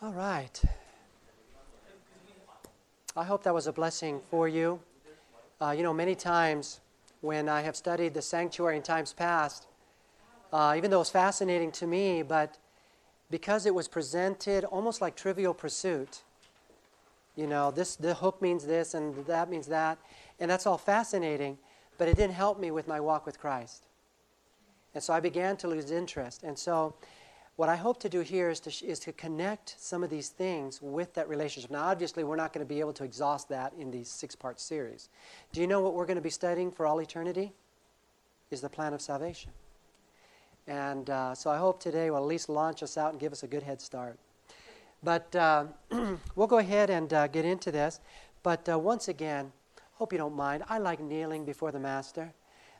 All right. I hope that was a blessing for you. Uh, you know, many times when I have studied the sanctuary in times past, uh, even though it was fascinating to me, but because it was presented almost like trivial pursuit, you know, this the hook means this and that means that, and that's all fascinating, but it didn't help me with my walk with Christ. And so I began to lose interest. And so what I hope to do here is to, is to connect some of these things with that relationship. Now, obviously, we're not going to be able to exhaust that in these six part series. Do you know what we're going to be studying for all eternity? Is the plan of salvation. And uh, so I hope today will at least launch us out and give us a good head start. But uh, we'll go ahead and uh, get into this. But uh, once again, hope you don't mind. I like kneeling before the Master.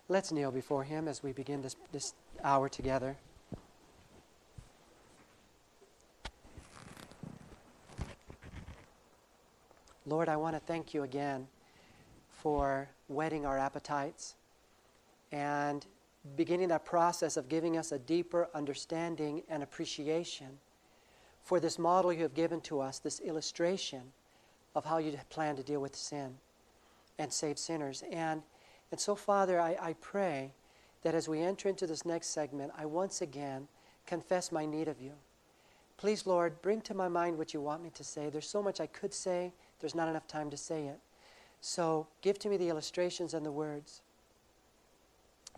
Let's kneel before Him as we begin this, this hour together. Lord, I want to thank you again for whetting our appetites and beginning that process of giving us a deeper understanding and appreciation for this model you have given to us, this illustration of how you plan to deal with sin and save sinners. And, and so, Father, I, I pray that as we enter into this next segment, I once again confess my need of you. Please, Lord, bring to my mind what you want me to say. There's so much I could say there's not enough time to say it. So give to me the illustrations and the words.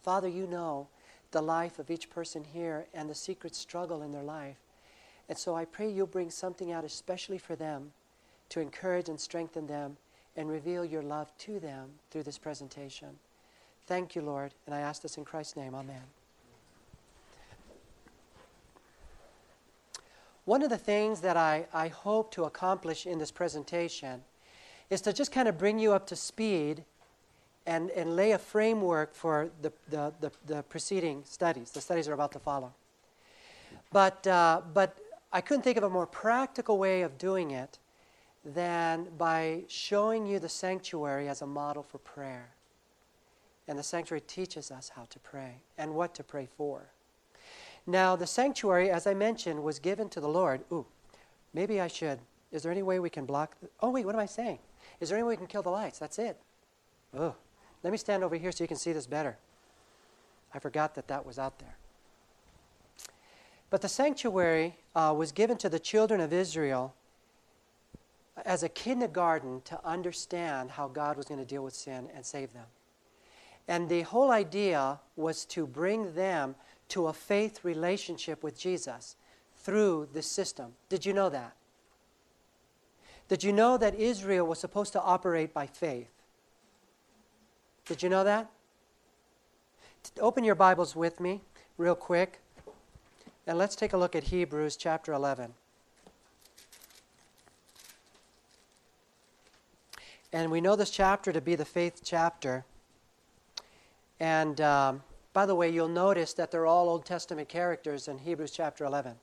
Father, you know the life of each person here and the secret struggle in their life. And so I pray you'll bring something out especially for them to encourage and strengthen them and reveal your love to them through this presentation. Thank you, Lord, and I ask this in Christ's name. Amen. One of the things that I, I hope to accomplish in this presentation is to just kind of bring you up to speed and, and lay a framework for the, the, the, the preceding studies, the studies are about to follow. But, uh, but I couldn't think of a more practical way of doing it than by showing you the sanctuary as a model for prayer. And the sanctuary teaches us how to pray and what to pray for. Now, the sanctuary, as I mentioned, was given to the Lord. Ooh, maybe I should. Is there any way we can block? The, oh, wait, what am I saying? Is there any way we can kill the lights? That's it. Oh, let me stand over here so you can see this better. I forgot that that was out there. But the sanctuary uh, was given to the children of Israel as a kindergarten to understand how God was going to deal with sin and save them. And the whole idea was to bring them to a faith relationship with Jesus through this system. Did you know that? Did you know that Israel was supposed to operate by faith? Did you know that? Open your Bibles with me, real quick, and let's take a look at Hebrews chapter 11. And we know this chapter to be the faith chapter. And um, by the way, you'll notice that they're all Old Testament characters in Hebrews chapter 11.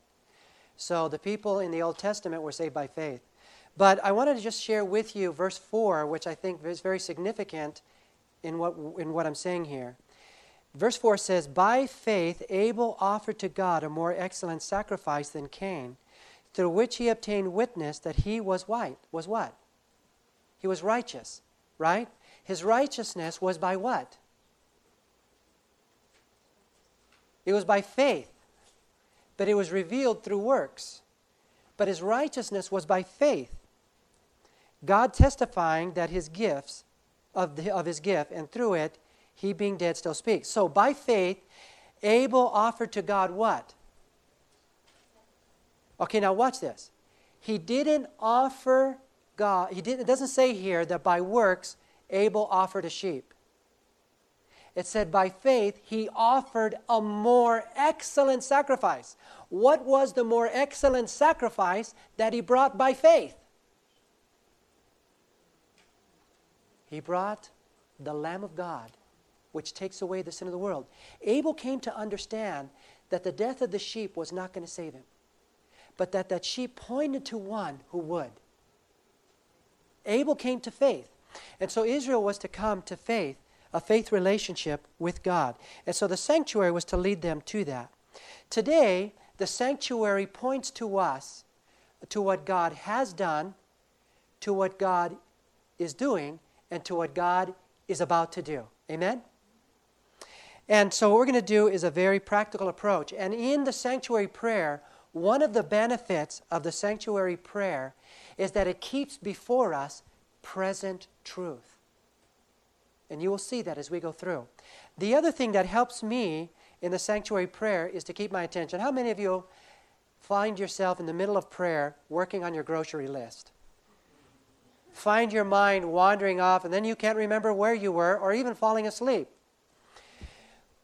So the people in the Old Testament were saved by faith. But I wanted to just share with you verse 4, which I think is very significant in what, in what I'm saying here. Verse 4 says, By faith Abel offered to God a more excellent sacrifice than Cain, through which he obtained witness that he was white. Was what? He was righteous, right? His righteousness was by what? It was by faith, but it was revealed through works. But his righteousness was by faith. God testifying that his gifts, of, the, of his gift, and through it, he being dead still speaks. So by faith, Abel offered to God what? Okay, now watch this. He didn't offer God, he didn't, it doesn't say here that by works Abel offered a sheep. It said, by faith, he offered a more excellent sacrifice. What was the more excellent sacrifice that he brought by faith? He brought the Lamb of God, which takes away the sin of the world. Abel came to understand that the death of the sheep was not going to save him, but that that sheep pointed to one who would. Abel came to faith. And so Israel was to come to faith, a faith relationship with God. And so the sanctuary was to lead them to that. Today, the sanctuary points to us to what God has done, to what God is doing, and to what God is about to do. Amen? And so, what we're going to do is a very practical approach. And in the sanctuary prayer, one of the benefits of the sanctuary prayer is that it keeps before us present truth. And you will see that as we go through. The other thing that helps me in the sanctuary prayer is to keep my attention. How many of you find yourself in the middle of prayer working on your grocery list? Find your mind wandering off, and then you can't remember where you were or even falling asleep.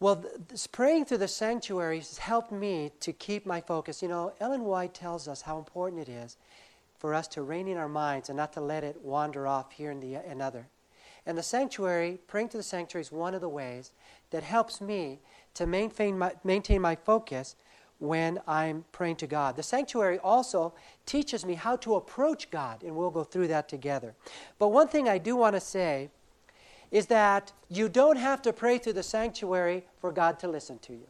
Well, this praying through the sanctuary has helped me to keep my focus. You know, Ellen White tells us how important it is for us to rein in our minds and not to let it wander off here and the another. And the sanctuary, praying to the sanctuary, is one of the ways that helps me to maintain my, maintain my focus when I'm praying to God. The sanctuary also teaches me how to approach God, and we'll go through that together. But one thing I do want to say is that you don't have to pray through the sanctuary for God to listen to you.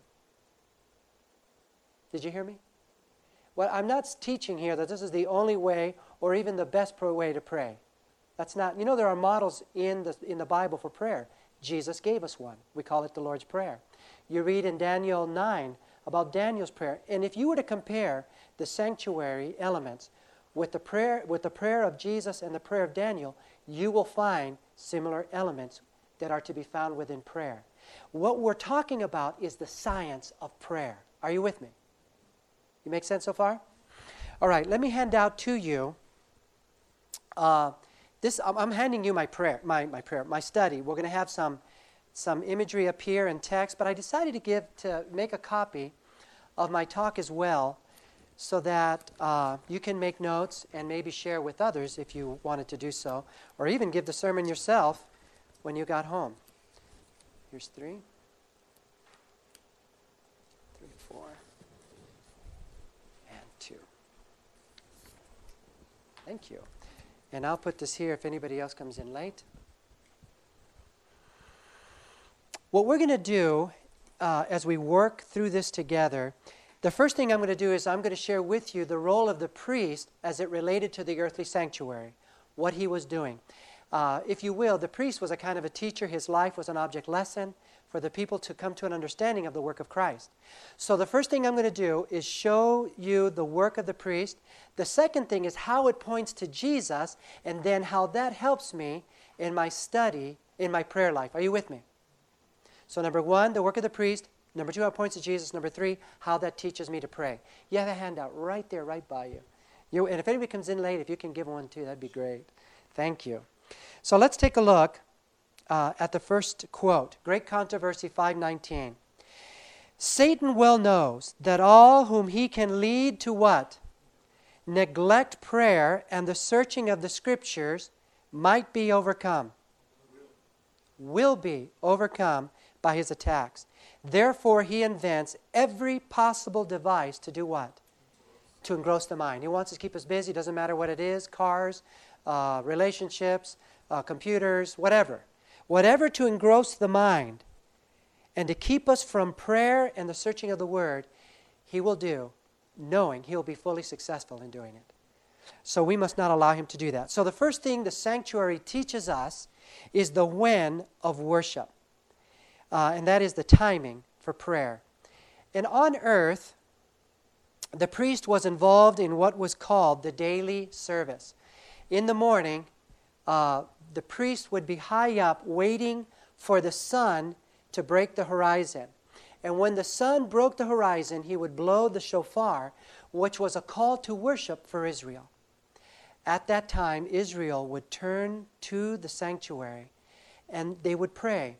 Did you hear me? Well, I'm not teaching here that this is the only way or even the best way to pray. That's not, you know, there are models in the, in the Bible for prayer. Jesus gave us one. We call it the Lord's Prayer. You read in Daniel 9 about Daniel's prayer. And if you were to compare the sanctuary elements with the prayer, with the prayer of Jesus and the prayer of Daniel, you will find similar elements that are to be found within prayer. What we're talking about is the science of prayer. Are you with me? You make sense so far? All right, let me hand out to you. Uh, this I'm handing you my prayer, my, my prayer, my study. We're going to have some some imagery up here and text, but I decided to give to make a copy of my talk as well, so that uh, you can make notes and maybe share with others if you wanted to do so, or even give the sermon yourself when you got home. Here's three. Three, and two. Thank you. And I'll put this here if anybody else comes in late. What we're going to do uh, as we work through this together, the first thing I'm going to do is I'm going to share with you the role of the priest as it related to the earthly sanctuary, what he was doing. Uh, if you will, the priest was a kind of a teacher. His life was an object lesson for the people to come to an understanding of the work of Christ. So, the first thing I'm going to do is show you the work of the priest. The second thing is how it points to Jesus, and then how that helps me in my study, in my prayer life. Are you with me? So, number one, the work of the priest. Number two, how it points to Jesus. Number three, how that teaches me to pray. You have a handout right there, right by you. you and if anybody comes in late, if you can give one too, that'd be great. Thank you. So, let's take a look uh, at the first quote Great Controversy 519. Satan well knows that all whom he can lead to what? Neglect prayer and the searching of the scriptures might be overcome. Will be overcome by his attacks. Therefore, he invents every possible device to do what? To engross the mind. He wants to keep us busy, doesn't matter what it is cars, uh, relationships, uh, computers, whatever whatever to engross the mind and to keep us from prayer and the searching of the Word, He will do, knowing He'll be fully successful in doing it. So we must not allow Him to do that. So the first thing the sanctuary teaches us is the when of worship, uh, and that is the timing for prayer. And on earth, the priest was involved in what was called the daily service. In the morning, uh, the priest would be high up waiting for the sun to break the horizon. And when the sun broke the horizon, he would blow the shofar, which was a call to worship for Israel. At that time, Israel would turn to the sanctuary and they would pray.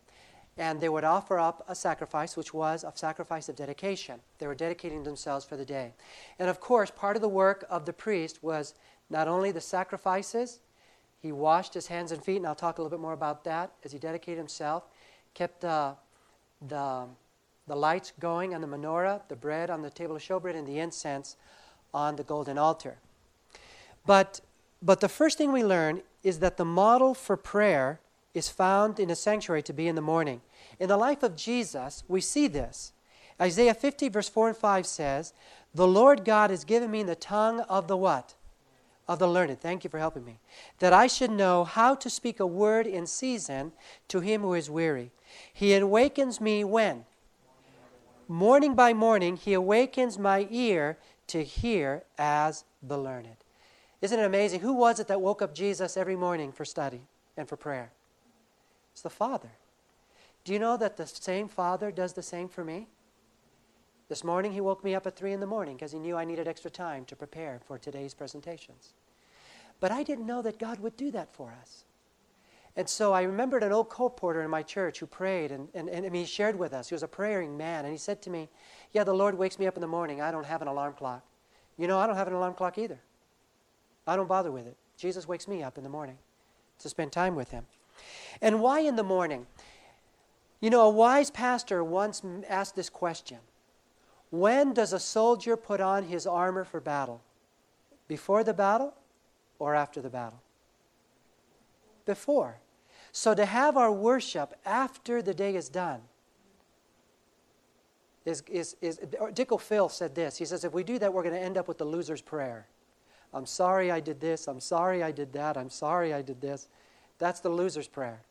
And they would offer up a sacrifice, which was a sacrifice of dedication. They were dedicating themselves for the day. And of course, part of the work of the priest was not only the sacrifices, he washed his hands and feet, and I'll talk a little bit more about that as he dedicated himself. Kept uh, the, the lights going on the menorah, the bread on the table of showbread, and the incense on the golden altar. But, but the first thing we learn is that the model for prayer is found in a sanctuary to be in the morning. In the life of Jesus, we see this. Isaiah 50, verse 4 and 5 says, The Lord God has given me the tongue of the what? Of the learned. Thank you for helping me. That I should know how to speak a word in season to him who is weary. He awakens me when? Morning by morning, he awakens my ear to hear as the learned. Isn't it amazing? Who was it that woke up Jesus every morning for study and for prayer? It's the Father. Do you know that the same Father does the same for me? This morning, he woke me up at 3 in the morning because he knew I needed extra time to prepare for today's presentations. But I didn't know that God would do that for us. And so I remembered an old colporteur in my church who prayed, and, and, and he shared with us. He was a praying man, and he said to me, Yeah, the Lord wakes me up in the morning. I don't have an alarm clock. You know, I don't have an alarm clock either. I don't bother with it. Jesus wakes me up in the morning to spend time with him. And why in the morning? You know, a wise pastor once asked this question When does a soldier put on his armor for battle? Before the battle or after the battle? Before. So to have our worship after the day is done is, is, is Dick O'Ffill said this. He says, if we do that, we're going to end up with the loser's prayer. I'm sorry I did this. I'm sorry I did that. I'm sorry I did this. That's the loser's prayer.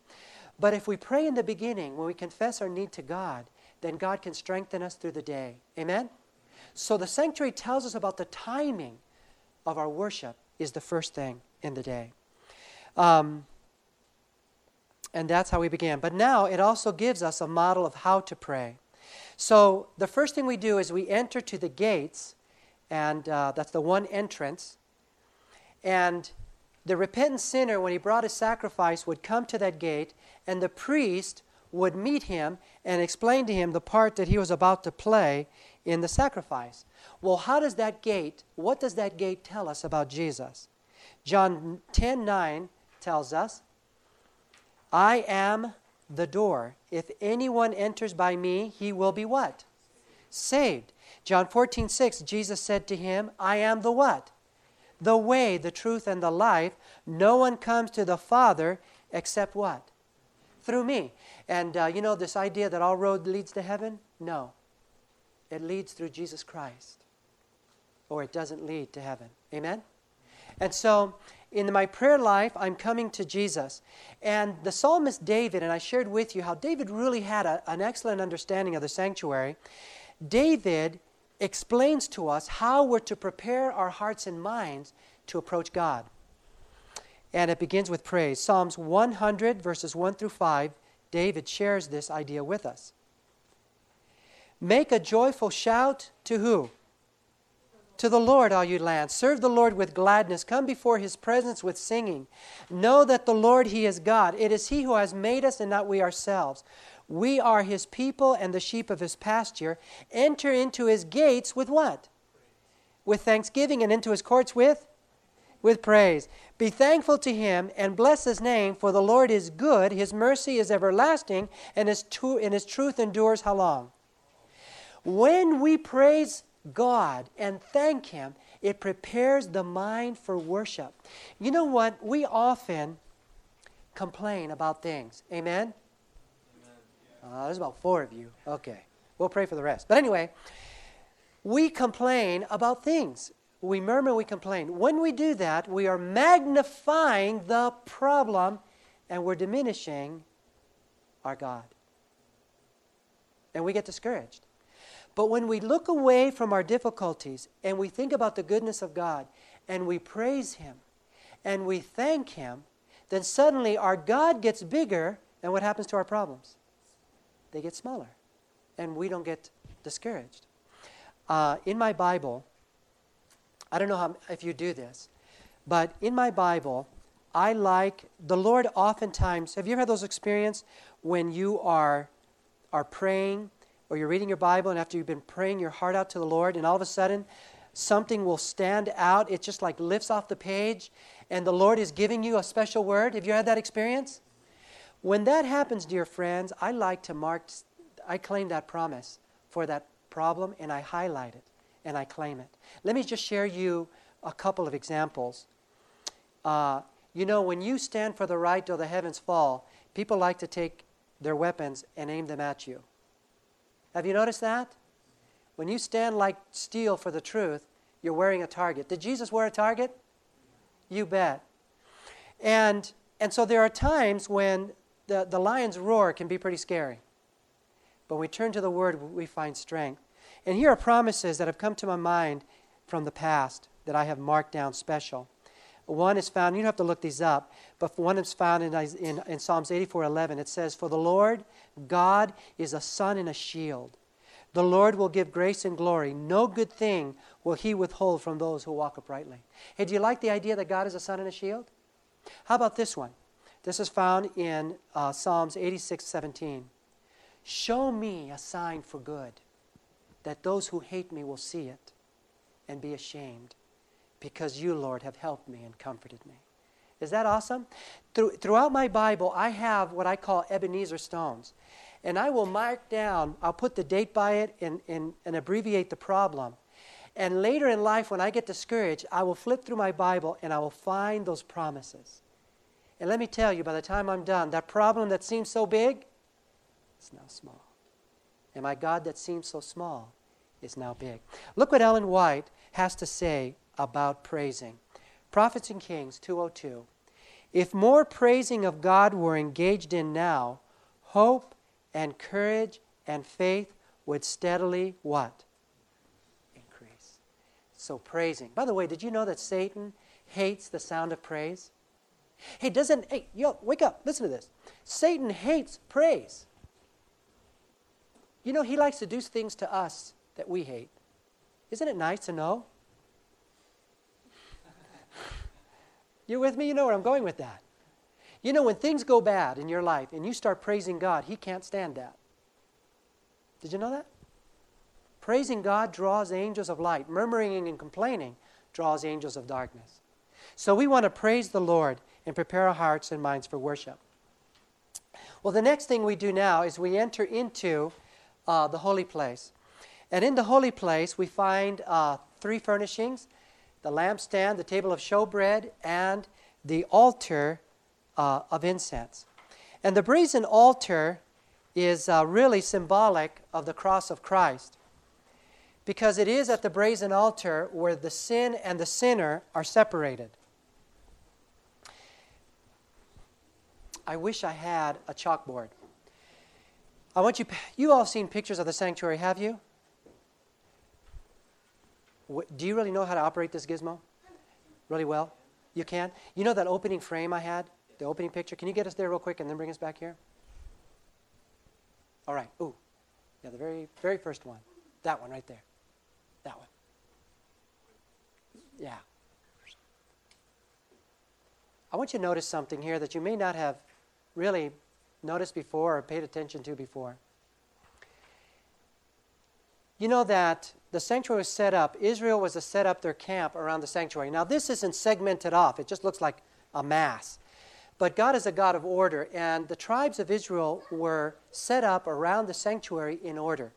But if we pray in the beginning, when we confess our need to God, then God can strengthen us through the day. Amen? So the sanctuary tells us about the timing of our worship is the first thing in the day. Um, and that's how we began. But now it also gives us a model of how to pray. So the first thing we do is we enter to the gates, and uh, that's the one entrance. And the repentant sinner, when he brought his sacrifice, would come to that gate, and the priest would meet him and explain to him the part that he was about to play in the sacrifice. Well, how does that gate, what does that gate tell us about Jesus? John 10 9 tells us, I am the door. If anyone enters by me, he will be what? Saved. John 14 6, Jesus said to him, I am the what? the way, the truth, and the life. No one comes to the Father except what? Through me. And uh, you know this idea that all road leads to heaven? No. It leads through Jesus Christ. Or it doesn't lead to heaven. Amen? And so, in my prayer life, I'm coming to Jesus. And the psalmist David, and I shared with you how David really had a, an excellent understanding of the sanctuary. David explains to us how we're to prepare our hearts and minds to approach God. And it begins with praise. Psalms 100, verses 1 through 5, David shares this idea with us. Make a joyful shout to who? To the Lord, all you lands. Serve the Lord with gladness. Come before his presence with singing. Know that the Lord, he is God. It is he who has made us and not we ourselves. We are his people and the sheep of his pasture. Enter into his gates with what? With thanksgiving and into his courts with? With praise. Be thankful to him and bless his name, for the Lord is good, his mercy is everlasting, and his, tu- and his truth endures how long? When we praise God and thank him, it prepares the mind for worship. You know what? We often complain about things. Amen? Uh, there's about four of you. Okay. We'll pray for the rest. But anyway, we complain about things. We murmur, we complain. When we do that, we are magnifying the problem and we're diminishing our God. And we get discouraged. But when we look away from our difficulties and we think about the goodness of God and we praise Him and we thank Him, then suddenly our God gets bigger and what happens to our problems? they get smaller. And we don't get discouraged. Uh, in my Bible, I don't know how, if you do this, but in my Bible, I like the Lord oftentimes. Have you ever had those experiences when you are, are praying or you're reading your Bible and after you've been praying your heart out to the Lord and all of a sudden something will stand out? It just like lifts off the page and the Lord is giving you a special word. Have you had that experience? When that happens, dear friends, I like to mark, I claim that promise for that problem and I highlight it and I claim it. Let me just share you a couple of examples. Uh, you know, when you stand for the right till the heavens fall, people like to take their weapons and aim them at you. Have you noticed that? When you stand like steel for the truth, you're wearing a target. Did Jesus wear a target? You bet. And, and so there are times when the, the lion's roar can be pretty scary. But when we turn to the Word, we find strength. And here are promises that have come to my mind from the past that I have marked down special. One is found, you don't have to look these up, but one is found in, in, in Psalms 84 11. It says, For the Lord God is a sun and a shield. The Lord will give grace and glory. No good thing will he withhold from those who walk uprightly. Hey, do you like the idea that God is a sun and a shield? How about this one? This is found in uh, Psalms 86 17. Show me a sign for good, that those who hate me will see it and be ashamed, because you, Lord, have helped me and comforted me. Is that awesome? Through, throughout my Bible, I have what I call Ebenezer stones. And I will mark down, I'll put the date by it and, and, and abbreviate the problem. And later in life, when I get discouraged, I will flip through my Bible and I will find those promises. And let me tell you, by the time I'm done, that problem that seems so big is now small. And my God that seems so small is now big. Look what Ellen White has to say about praising. Prophets and Kings 202. If more praising of God were engaged in now, hope and courage and faith would steadily what? Increase. So praising. By the way, did you know that Satan hates the sound of praise? He doesn't, hey, yo, wake up, listen to this. Satan hates praise. You know, he likes to do things to us that we hate. Isn't it nice to know? You're with me? You know where I'm going with that. You know, when things go bad in your life and you start praising God, He can't stand that. Did you know that? Praising God draws angels of light. Murmuring and complaining draws angels of darkness. So we want to praise the Lord and prepare our hearts and minds for worship. Well, the next thing we do now is we enter into uh, the holy place. And in the holy place, we find uh, three furnishings the lampstand, the table of showbread, and the altar uh, of incense. And the brazen altar is uh, really symbolic of the cross of Christ because it is at the brazen altar where the sin and the sinner are separated. I wish I had a chalkboard. I want you, you all seen pictures of the sanctuary, have you? Do you really know how to operate this gizmo? Really well? You can? You know that opening frame I had? The opening picture. Can you get us there real quick and then bring us back here? All right. Ooh. Yeah, the very, very first one. That one right there. That one. Yeah. I want you to notice something here that you may not have really noticed before or paid attention to before. You know that the sanctuary was set up, Israel was to set up their camp around the sanctuary. Now, this isn't segmented off, it just looks like a mass. But God is a God of order, and the tribes of Israel were set up around the sanctuary in order.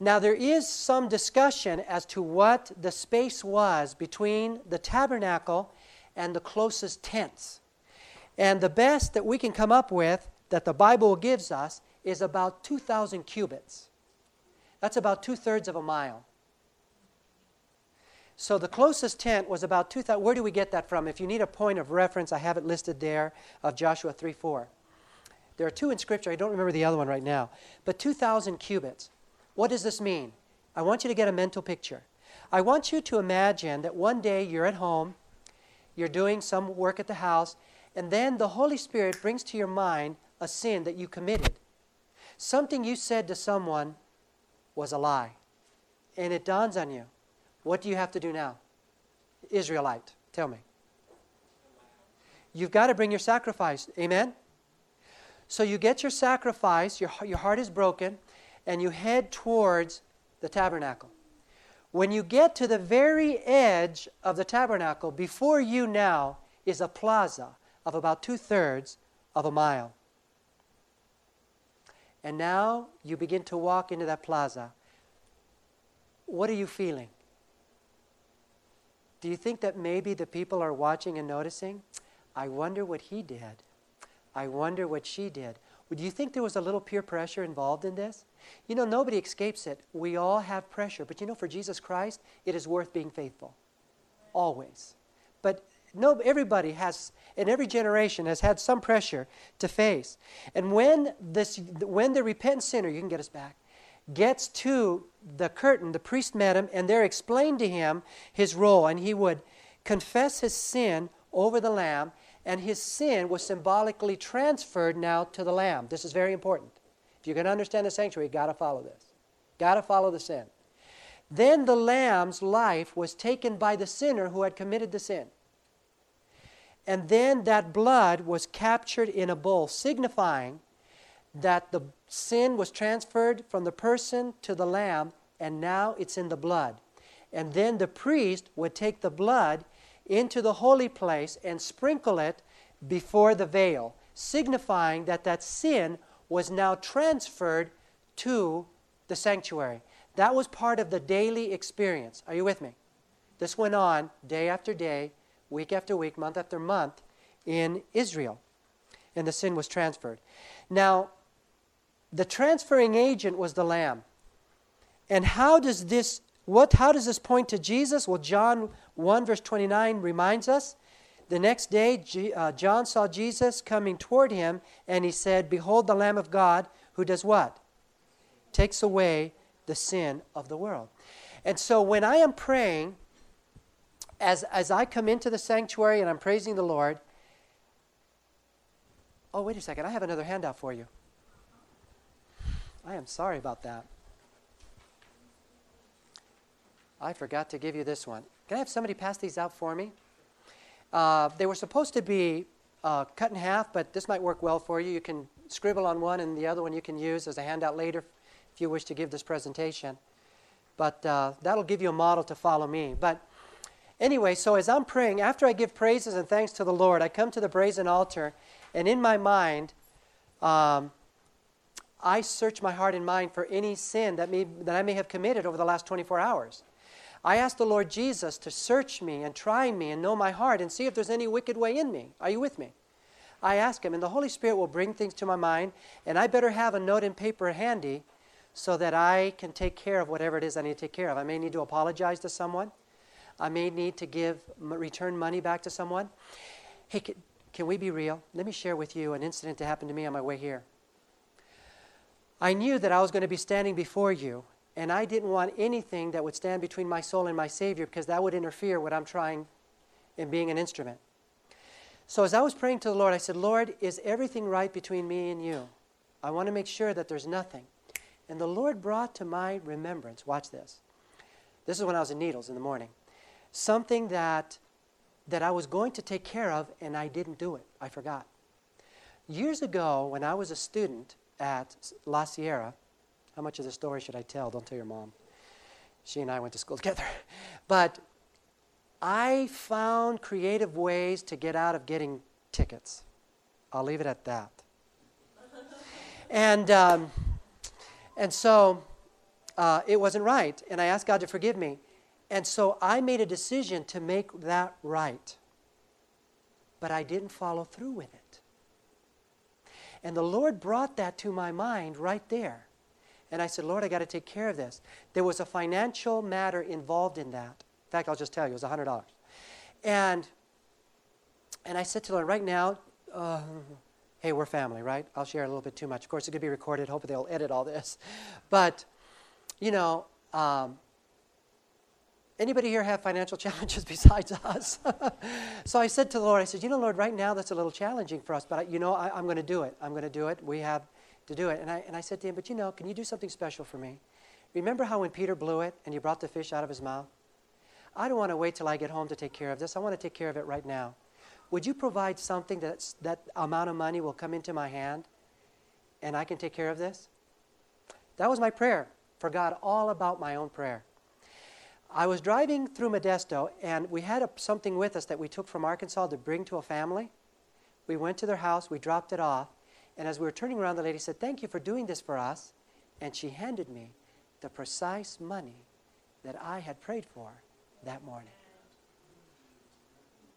Now, there is some discussion as to what the space was between the tabernacle and the closest tents. And the best that we can come up with, that the Bible gives us, is about 2,000 cubits. That's about two thirds of a mile. So the closest tent was about 2,000. Where do we get that from? If you need a point of reference, I have it listed there of Joshua 3 4. There are two in Scripture. I don't remember the other one right now. But 2,000 cubits. What does this mean? I want you to get a mental picture. I want you to imagine that one day you're at home, you're doing some work at the house, and then the Holy Spirit brings to your mind a sin that you committed. Something you said to someone was a lie. And it dawns on you what do you have to do now? Israelite, tell me. You've got to bring your sacrifice. Amen? So you get your sacrifice, your, your heart is broken, and you head towards the tabernacle. When you get to the very edge of the tabernacle, before you now is a plaza of about two thirds of a mile. And now you begin to walk into that plaza. What are you feeling? Do you think that maybe the people are watching and noticing? I wonder what he did. I wonder what she did. Do you think there was a little peer pressure involved in this? You know, nobody escapes it. We all have pressure. But you know, for Jesus Christ, it is worth being faithful. Always. But no, everybody has, in every generation, has had some pressure to face. And when, this, when the repentant sinner, you can get us back, gets to the curtain, the priest met him, and there explained to him his role, and he would confess his sin over the lamb, and his sin was symbolically transferred now to the lamb. This is very important. If you're going to understand the sanctuary, you've got to follow this. Got to follow the sin. Then the lamb's life was taken by the sinner who had committed the sin. And then that blood was captured in a bowl, signifying that the sin was transferred from the person to the lamb, and now it's in the blood. And then the priest would take the blood into the holy place and sprinkle it before the veil, signifying that that sin was now transferred to the sanctuary. That was part of the daily experience. Are you with me? This went on day after day, week after week, month after month in Israel. And the sin was transferred. Now, the transferring agent was the lamb. And how does this what how does this point to Jesus? Well, John 1 verse 29 reminds us the next day G, uh, John saw Jesus coming toward him and he said, "Behold the lamb of God who does what? Takes away the sin of the world." And so when I am praying as as I come into the sanctuary and I'm praising the Lord, Oh, wait a second. I have another handout for you. I am sorry about that. I forgot to give you this one. Can I have somebody pass these out for me? Uh, they were supposed to be uh, cut in half, but this might work well for you. You can scribble on one, and the other one you can use as a handout later if you wish to give this presentation. But uh, that'll give you a model to follow me. But anyway, so as I'm praying, after I give praises and thanks to the Lord, I come to the brazen altar, and in my mind, um, I search my heart and mind for any sin that, may, that I may have committed over the last 24 hours. I ask the Lord Jesus to search me and try me and know my heart and see if there's any wicked way in me. Are you with me? I ask Him, and the Holy Spirit will bring things to my mind, and I better have a note and paper handy so that I can take care of whatever it is I need to take care of. I may need to apologize to someone. I may need to give return money back to someone. Hey, can, can we be real? Let me share with you an incident that happened to me on my way here. I knew that I was going to be standing before you, and I didn't want anything that would stand between my soul and my Savior because that would interfere with what I'm trying in being an instrument. So as I was praying to the Lord, I said, Lord, is everything right between me and you? I want to make sure that there's nothing. And the Lord brought to my remembrance, watch this. This is when I was in Needles in the morning. Something that, that I was going to take care of, and I didn't do it. I forgot. Years ago, when I was a student, at La Sierra. How much of the story should I tell? Don't tell your mom. She and I went to school together. But I found creative ways to get out of getting tickets. I'll leave it at that. and, um, and so uh, it wasn't right. And I asked God to forgive me. And so I made a decision to make that right. But I didn't follow through with it. And the Lord brought that to my mind right there. And I said, Lord, I got to take care of this. There was a financial matter involved in that. In fact, I'll just tell you, it was $100. And, and I said to the Lord, right now, uh, hey, we're family, right? I'll share a little bit too much. Of course, going to be recorded. Hopefully, they'll edit all this. But, you know, um, Anybody here have financial challenges besides us? so I said to the Lord, I said, you know, Lord, right now that's a little challenging for us, but I, you know, I, am going to do it. I'm going to do it. We have to do it. And I, and I said to him, but you know, can you do something special for me? Remember how when Peter blew it and you brought the fish out of his mouth? I don't want to wait till I get home to take care of this. I want to take care of it right now. Would you provide something that's, that amount of money will come into my hand and I can take care of this? That was my prayer. Forgot all about my own prayer. I was driving through Modesto, and we had a, something with us that we took from Arkansas to bring to a family. We went to their house, we dropped it off, and as we were turning around, the lady said, Thank you for doing this for us. And she handed me the precise money that I had prayed for that morning.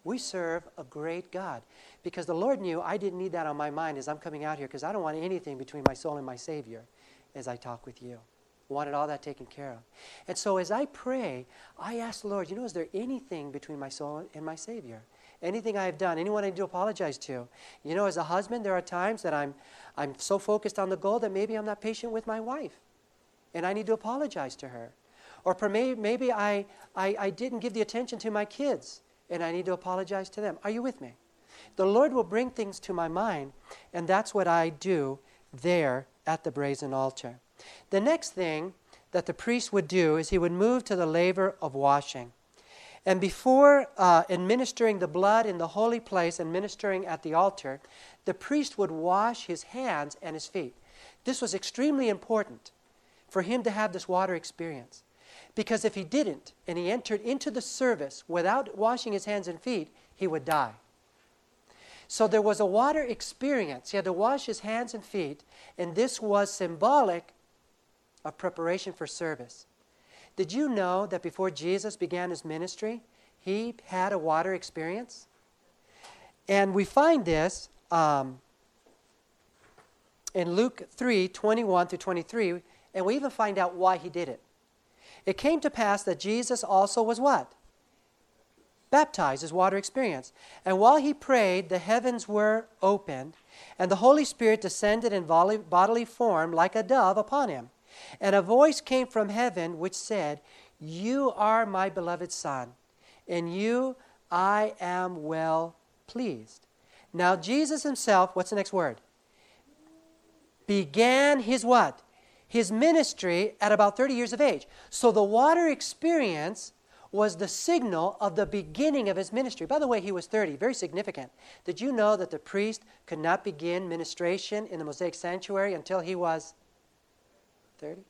We serve a great God. Because the Lord knew I didn't need that on my mind as I'm coming out here because I don't want anything between my soul and my Savior as I talk with you. Wanted all that taken care of. And so as I pray, I ask the Lord, you know, is there anything between my soul and my Savior? Anything I have done, anyone I need to apologize to? You know, as a husband, there are times that I'm, I'm so focused on the goal that maybe I'm not patient with my wife. And I need to apologize to her. Or maybe, maybe I, I, I didn't give the attention to my kids and I need to apologize to them. Are you with me? The Lord will bring things to my mind, and that's what I do there at the brazen altar. The next thing that the priest would do is he would move to the laver of washing. And before uh, administering the blood in the holy place and ministering at the altar, the priest would wash his hands and his feet. This was extremely important for him to have this water experience. Because if he didn't and he entered into the service without washing his hands and feet, he would die. So there was a water experience. He had to wash his hands and feet, and this was symbolic of preparation for service. Did you know that before Jesus began his ministry, he had a water experience? And we find this um, in Luke 3 21 through 23, and we even find out why he did it. It came to pass that Jesus also was what? Baptized, his water experience. And while he prayed, the heavens were opened, and the Holy Spirit descended in bodily form like a dove upon him. And a voice came from heaven which said, You are my beloved Son, in you I am well pleased. Now, Jesus himself, what's the next word? Began his what? His ministry at about 30 years of age. So the water experience was the signal of the beginning of his ministry. By the way, he was 30, very significant. Did you know that the priest could not begin ministration in the Mosaic sanctuary until he was 30?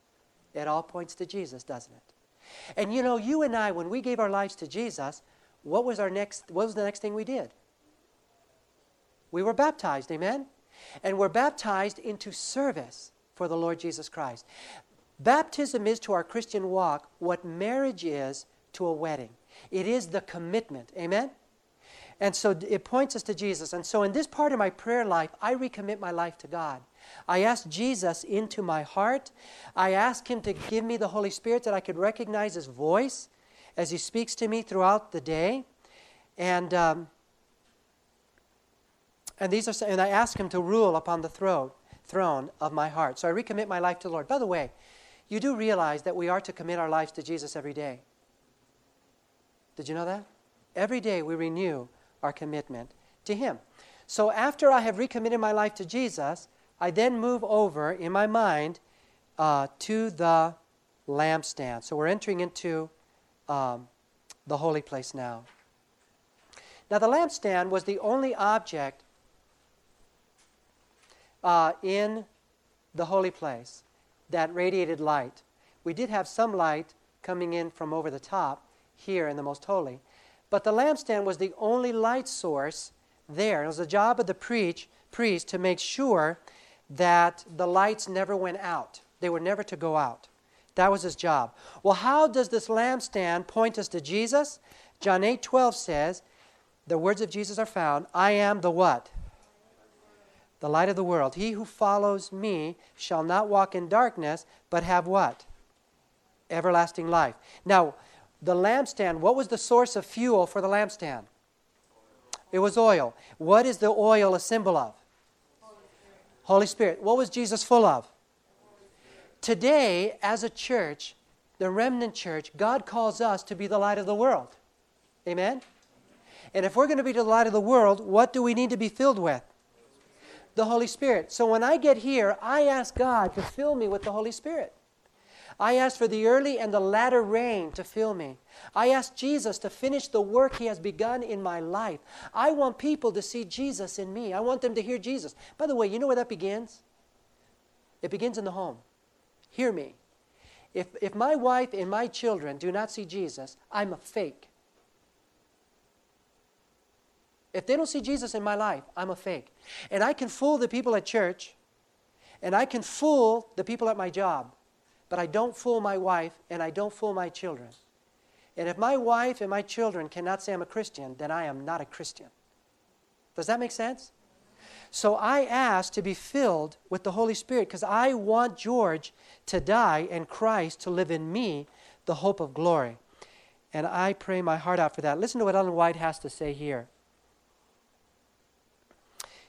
It all points to Jesus, doesn't it? And you know, you and I, when we gave our lives to Jesus, what was our next what was the next thing we did? We were baptized, amen? And we're baptized into service for the Lord Jesus Christ. Baptism is to our Christian walk what marriage is to a wedding. It is the commitment. Amen? And so it points us to Jesus. And so in this part of my prayer life, I recommit my life to God. I ask Jesus into my heart. I ask Him to give me the Holy Spirit that I could recognize His voice as He speaks to me throughout the day. And, um, and, these are, and I ask Him to rule upon the throne, throne of my heart. So I recommit my life to the Lord. By the way, you do realize that we are to commit our lives to Jesus every day. Did you know that? Every day we renew our commitment to Him. So after I have recommitted my life to Jesus, I then move over in my mind uh, to the lampstand. So we're entering into um, the holy place now. Now, the lampstand was the only object uh, in the holy place that radiated light. We did have some light coming in from over the top, here in the Most Holy. But the lampstand was the only light source there. It was the job of the preach, priest to make sure that the lights never went out. They were never to go out. That was his job. Well, how does this lampstand point us to Jesus? John 8 12 says, the words of Jesus are found, I am the what? The light of the world. He who follows me shall not walk in darkness, but have what? Everlasting life. Now, the lampstand, what was the source of fuel for the lampstand? It was oil. What is the oil a symbol of? Holy Spirit. Holy Spirit. What was Jesus full of? Today, as a church, the remnant church, God calls us to be the light of the world. Amen? And if we're going to be the light of the world, what do we need to be filled with? The Holy Spirit. So when I get here, I ask God to fill me with the Holy Spirit. I ask for the early and the latter rain to fill me. I ask Jesus to finish the work He has begun in my life. I want people to see Jesus in me. I want them to hear Jesus. By the way, you know where that begins? It begins in the home. Hear me. If, if my wife and my children do not see Jesus, I'm a fake. If they don't see Jesus in my life, I'm a fake. And I can fool the people at church, and I can fool the people at my job but I don't fool my wife and I don't fool my children. And if my wife and my children cannot say I'm a Christian, then I am not a Christian. Does that make sense? So I ask to be filled with the Holy Spirit because I want George to die and Christ to live in me, the hope of glory. And I pray my heart out for that. Listen to what Ellen White has to say here.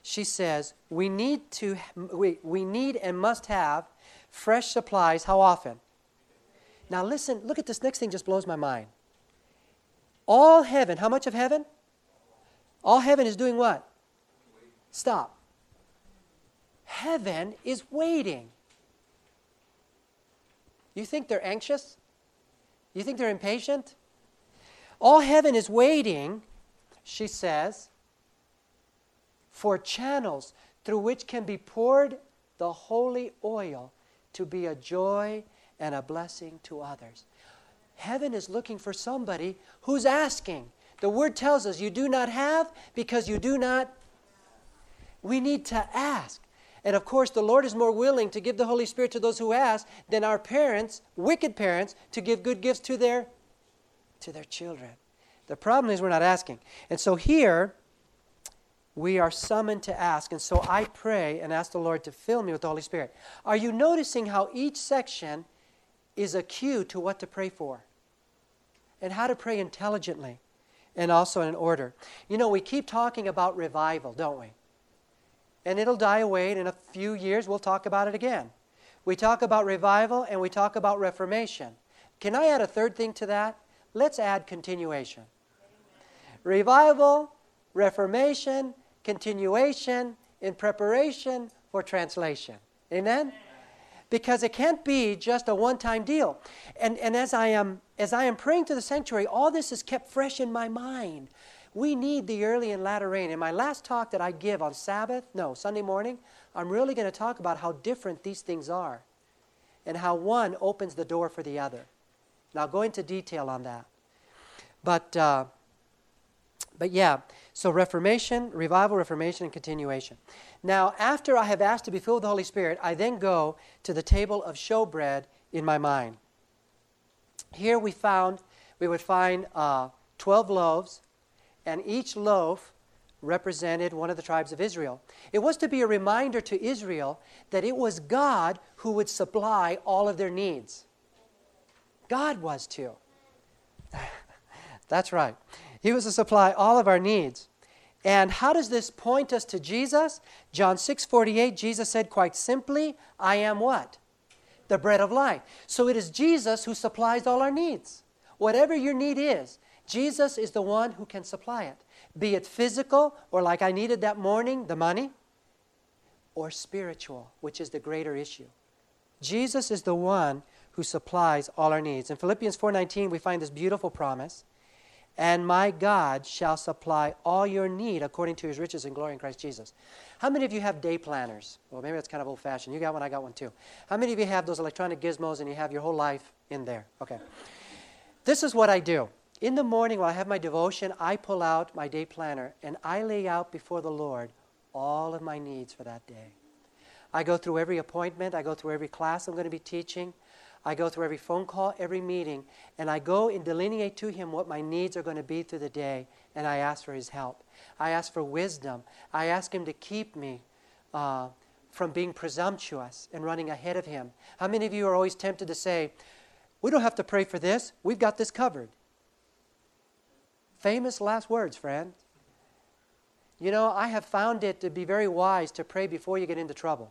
She says, we need, to, we, we need and must have fresh supplies. How often? Now, listen, look at this next thing, just blows my mind. All heaven, how much of heaven? All heaven is doing what? Stop. Heaven is waiting. You think they're anxious? You think they're impatient? All heaven is waiting, she says, for channels through which can be poured the holy oil to be a joy and a blessing to others. Heaven is looking for somebody who's asking. The word tells us you do not have because you do not. We need to ask. And of course, the Lord is more willing to give the Holy Spirit to those who ask than our parents, wicked parents, to give good gifts to their to their children. The problem is we're not asking. And so here we are summoned to ask. And so I pray and ask the Lord to fill me with the Holy Spirit. Are you noticing how each section is a cue to what to pray for and how to pray intelligently and also in order. You know, we keep talking about revival, don't we? And it'll die away, and in a few years we'll talk about it again. We talk about revival and we talk about reformation. Can I add a third thing to that? Let's add continuation. Revival, reformation, continuation in preparation for translation. Amen? because it can't be just a one-time deal. And, and as, I am, as I am praying to the sanctuary, all this is kept fresh in my mind. We need the early and latter rain. In my last talk that I give on Sabbath, no, Sunday morning, I'm really going to talk about how different these things are and how one opens the door for the other. And I'll go into detail on that. But, uh, but yeah, so Reformation, revival, Reformation, and continuation. Now, after I have asked to be filled with the Holy Spirit, I then go to the table of showbread in my mind. Here we found, we would find uh, 12 loaves, and each loaf represented one of the tribes of Israel. It was to be a reminder to Israel that it was God who would supply all of their needs. God was too. That's right. He was to supply all of our needs. And how does this point us to Jesus? John 6 48, Jesus said quite simply, I am what? The bread of life. So it is Jesus who supplies all our needs. Whatever your need is, Jesus is the one who can supply it. Be it physical, or like I needed that morning, the money, or spiritual, which is the greater issue. Jesus is the one who supplies all our needs. In Philippians 4:19 we find this beautiful promise and my God shall supply all your need according to his riches and glory in Christ Jesus. How many of you have day planners? Well, maybe that's kind of old fashioned. You got one, I got one too. How many of you have those electronic gizmos and you have your whole life in there? Okay. This is what I do. In the morning while I have my devotion, I pull out my day planner and I lay out before the Lord all of my needs for that day. I go through every appointment, I go through every class I'm going to be teaching. I go through every phone call, every meeting, and I go and delineate to Him what my needs are going to be through the day, and I ask for His help. I ask for wisdom. I ask Him to keep me uh, from being presumptuous and running ahead of Him. How many of you are always tempted to say, We don't have to pray for this, we've got this covered? Famous last words, friend. You know, I have found it to be very wise to pray before you get into trouble.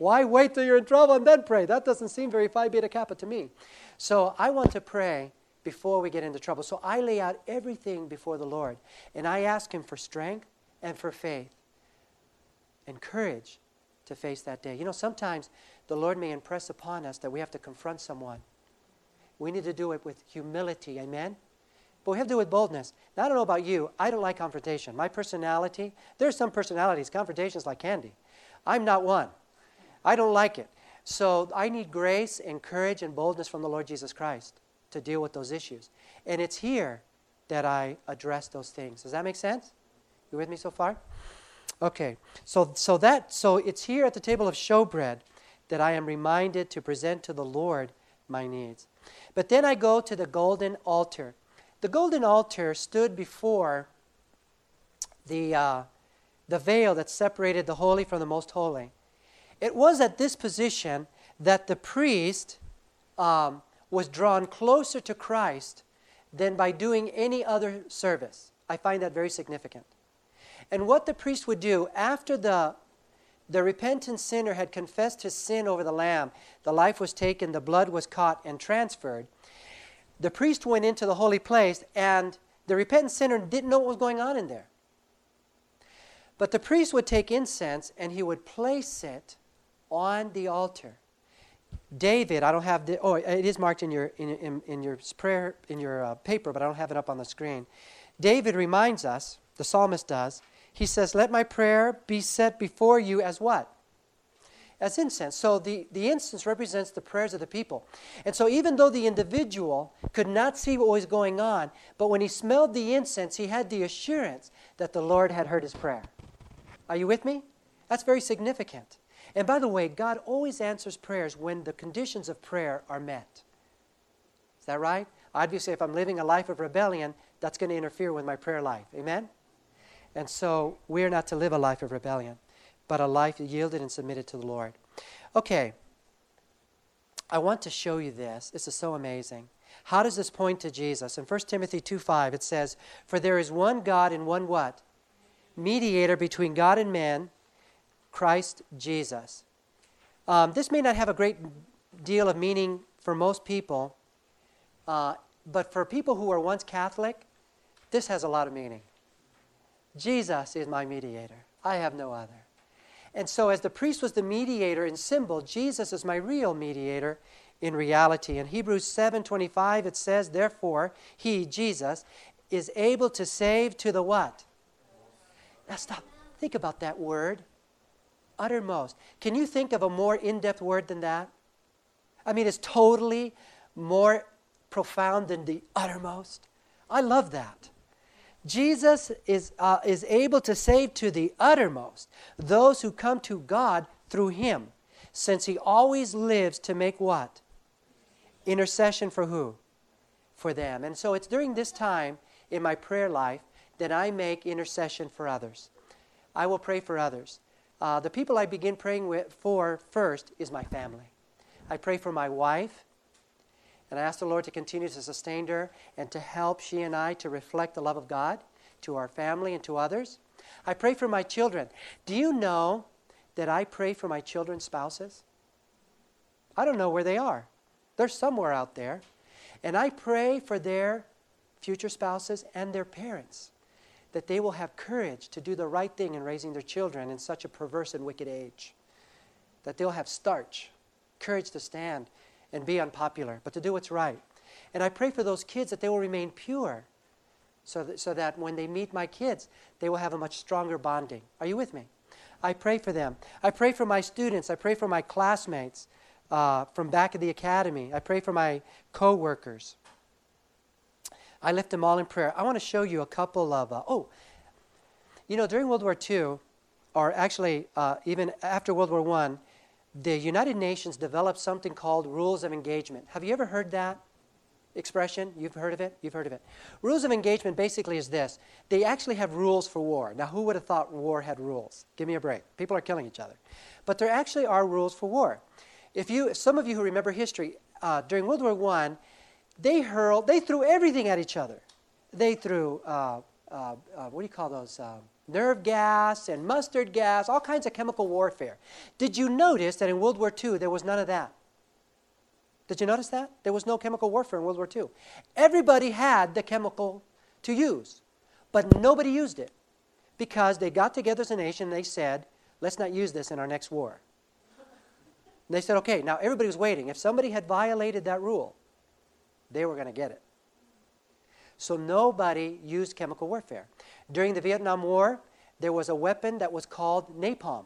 Why wait till you're in trouble and then pray? That doesn't seem very Phi Beta Kappa to me. So I want to pray before we get into trouble. So I lay out everything before the Lord and I ask Him for strength and for faith and courage to face that day. You know, sometimes the Lord may impress upon us that we have to confront someone. We need to do it with humility, amen? But we have to do it with boldness. Now, I don't know about you, I don't like confrontation. My personality, there's some personalities, confrontation's like candy. I'm not one. I don't like it. So I need grace and courage and boldness from the Lord Jesus Christ to deal with those issues. And it's here that I address those things. Does that make sense? You with me so far? Okay. So so that so it's here at the table of showbread that I am reminded to present to the Lord my needs. But then I go to the golden altar. The golden altar stood before the, uh, the veil that separated the holy from the most holy. It was at this position that the priest um, was drawn closer to Christ than by doing any other service. I find that very significant. And what the priest would do after the, the repentant sinner had confessed his sin over the lamb, the life was taken, the blood was caught and transferred, the priest went into the holy place and the repentant sinner didn't know what was going on in there. But the priest would take incense and he would place it on the altar. David, I don't have the, oh, it is marked in your, in, in, in your prayer, in your uh, paper, but I don't have it up on the screen. David reminds us, the psalmist does, he says, Let my prayer be set before you as what? As incense. So the, the incense represents the prayers of the people. And so even though the individual could not see what was going on, but when he smelled the incense, he had the assurance that the Lord had heard his prayer. Are you with me? That's very significant. And by the way, God always answers prayers when the conditions of prayer are met. Is that right? Obviously, if I'm living a life of rebellion, that's going to interfere with my prayer life. Amen? And so we're not to live a life of rebellion, but a life yielded and submitted to the Lord. Okay. I want to show you this. This is so amazing. How does this point to Jesus? In 1 Timothy 2 5, it says, For there is one God and one what? Mediator between God and man, Christ Jesus. Um, this may not have a great deal of meaning for most people, uh, but for people who were once Catholic, this has a lot of meaning. Jesus is my mediator. I have no other. And so, as the priest was the mediator in symbol, Jesus is my real mediator in reality. In Hebrews 7:25 it says, "Therefore, he, Jesus, is able to save to the what?" Now stop. Think about that word uttermost. Can you think of a more in depth word than that? I mean, it's totally more profound than the uttermost. I love that. Jesus is, uh, is able to save to the uttermost those who come to God through him, since he always lives to make what? Intercession for who? For them. And so it's during this time in my prayer life that I make intercession for others. I will pray for others. Uh, the people I begin praying with, for first is my family. I pray for my wife, and I ask the Lord to continue to sustain her and to help she and I to reflect the love of God to our family and to others. I pray for my children. Do you know that I pray for my children's spouses? I don't know where they are. They're somewhere out there. And I pray for their future spouses and their parents that they will have courage to do the right thing in raising their children in such a perverse and wicked age. That they'll have starch, courage to stand and be unpopular, but to do what's right. And I pray for those kids that they will remain pure so that, so that when they meet my kids, they will have a much stronger bonding. Are you with me? I pray for them. I pray for my students. I pray for my classmates uh, from back at the academy. I pray for my co workers. I lift them all in prayer. I want to show you a couple of, uh, oh, you know, during World War II, or actually uh, even after World War I, the United Nations developed something called rules of engagement. Have you ever heard that expression? You've heard of it? You've heard of it. Rules of engagement basically is this they actually have rules for war. Now, who would have thought war had rules? Give me a break. People are killing each other. But there actually are rules for war. If you, some of you who remember history, uh, during World War I, they hurled, they threw everything at each other. They threw, uh, uh, uh, what do you call those? Um, nerve gas and mustard gas, all kinds of chemical warfare. Did you notice that in World War II there was none of that? Did you notice that? There was no chemical warfare in World War II. Everybody had the chemical to use, but nobody used it because they got together as a nation and they said, let's not use this in our next war. And they said, okay, now everybody was waiting. If somebody had violated that rule, they were going to get it. So nobody used chemical warfare. During the Vietnam War, there was a weapon that was called napalm.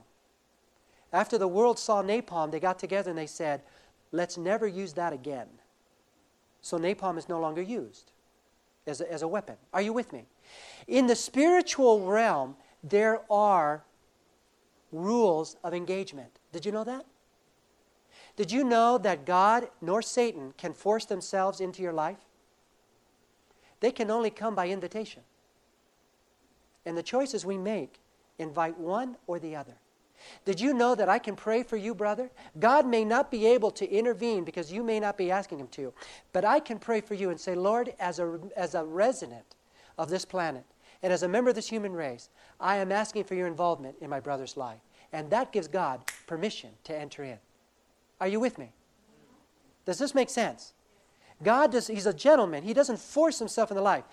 After the world saw napalm, they got together and they said, let's never use that again. So napalm is no longer used as a, as a weapon. Are you with me? In the spiritual realm, there are rules of engagement. Did you know that? Did you know that God nor Satan can force themselves into your life? they can only come by invitation. And the choices we make invite one or the other. Did you know that I can pray for you, brother? God may not be able to intervene because you may not be asking Him to, but I can pray for you and say, Lord, as a, as a resident of this planet and as a member of this human race, I am asking for your involvement in my brother's life. And that gives God permission to enter in. Are you with me? Does this make sense? God does, he's a gentleman. He doesn't force himself in the life.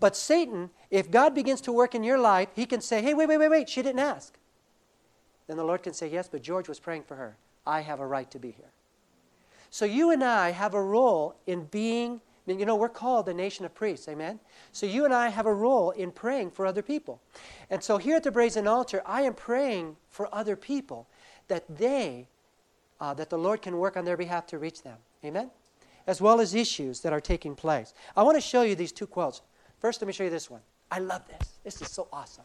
But Satan, if God begins to work in your life, he can say, hey, wait, wait, wait, wait, she didn't ask. Then the Lord can say, yes, but George was praying for her. I have a right to be here. So you and I have a role in being, you know, we're called the nation of priests, amen? So you and I have a role in praying for other people. And so here at the Brazen Altar, I am praying for other people that they, uh, that the Lord can work on their behalf to reach them. Amen? As well as issues that are taking place. I want to show you these two quotes. First, let me show you this one. I love this. This is so awesome.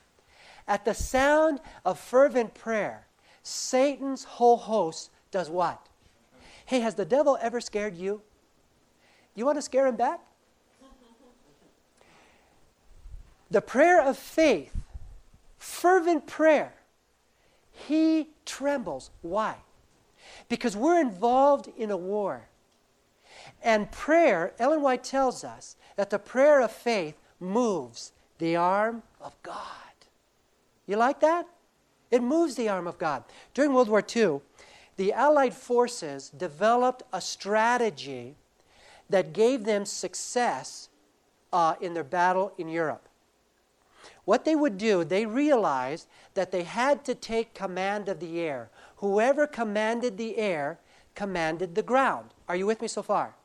At the sound of fervent prayer, Satan's whole host does what? Hey, has the devil ever scared you? You want to scare him back? The prayer of faith, fervent prayer, he trembles. Why? Because we're involved in a war. And prayer, Ellen White tells us that the prayer of faith moves the arm of God. You like that? It moves the arm of God. During World War II, the Allied forces developed a strategy that gave them success uh, in their battle in Europe. What they would do, they realized that they had to take command of the air. Whoever commanded the air commanded the ground. Are you with me so far?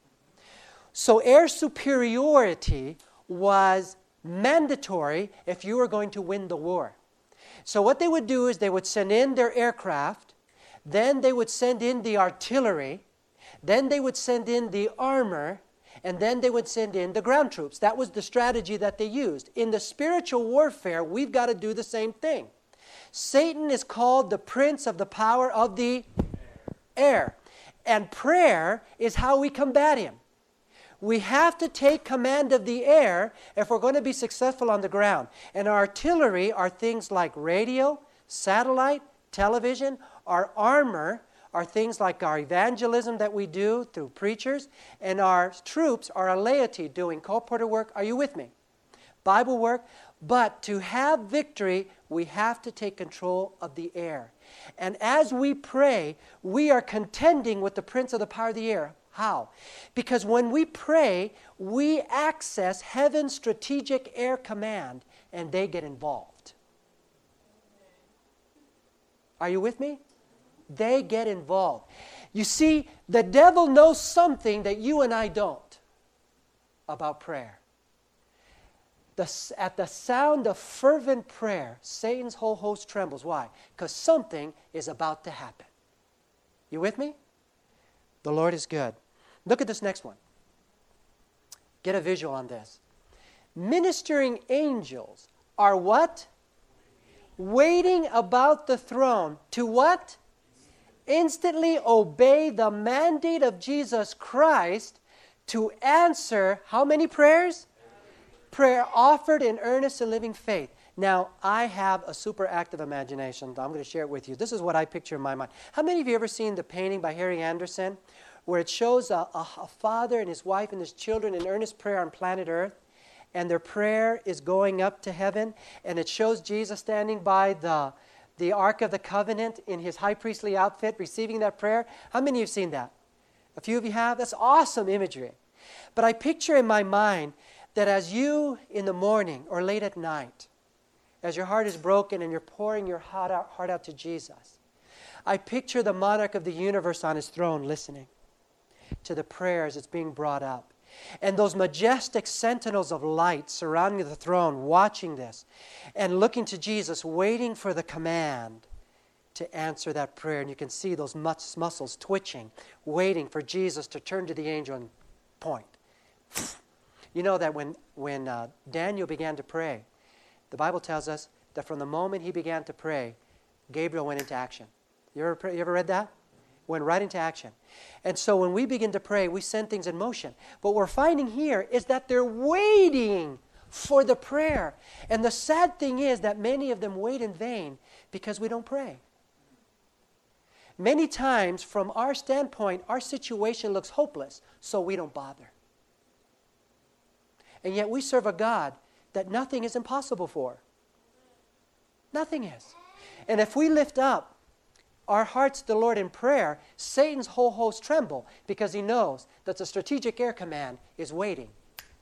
So, air superiority was mandatory if you were going to win the war. So, what they would do is they would send in their aircraft, then they would send in the artillery, then they would send in the armor, and then they would send in the ground troops. That was the strategy that they used. In the spiritual warfare, we've got to do the same thing. Satan is called the prince of the power of the air. And prayer is how we combat him. We have to take command of the air if we're going to be successful on the ground. And our artillery are things like radio, satellite, television. Our armor are things like our evangelism that we do through preachers. And our troops are a laity doing colporteur work. Are you with me? Bible work. But to have victory, we have to take control of the air. And as we pray, we are contending with the prince of the power of the air. How? Because when we pray, we access heaven's strategic air command and they get involved. Are you with me? They get involved. You see, the devil knows something that you and I don't about prayer. The, at the sound of fervent prayer, Satan's whole host trembles. Why? Because something is about to happen. You with me? The Lord is good. Look at this next one. Get a visual on this. Ministering angels are what? Waiting about the throne to what? Instantly obey the mandate of Jesus Christ to answer how many prayers? Prayer offered in earnest and living faith. Now, I have a super active imagination. I'm going to share it with you. This is what I picture in my mind. How many of you ever seen the painting by Harry Anderson where it shows a, a, a father and his wife and his children in earnest prayer on planet Earth? And their prayer is going up to heaven, and it shows Jesus standing by the, the Ark of the Covenant in his high priestly outfit, receiving that prayer. How many of you have seen that? A few of you have? That's awesome imagery. But I picture in my mind that as you in the morning or late at night, as your heart is broken and you're pouring your heart out, heart out to Jesus, I picture the monarch of the universe on his throne listening to the prayers that's being brought up. And those majestic sentinels of light surrounding the throne, watching this and looking to Jesus, waiting for the command to answer that prayer. And you can see those muscles twitching, waiting for Jesus to turn to the angel and point. You know that when, when uh, Daniel began to pray, the Bible tells us that from the moment he began to pray, Gabriel went into action. You ever, you ever read that? went right into action. And so when we begin to pray, we send things in motion. But what we're finding here is that they're waiting for the prayer. And the sad thing is that many of them wait in vain because we don't pray. Many times, from our standpoint, our situation looks hopeless, so we don't bother. And yet, we serve a God that nothing is impossible for. Nothing is. And if we lift up our hearts to the Lord in prayer, Satan's whole host tremble because he knows that the strategic air command is waiting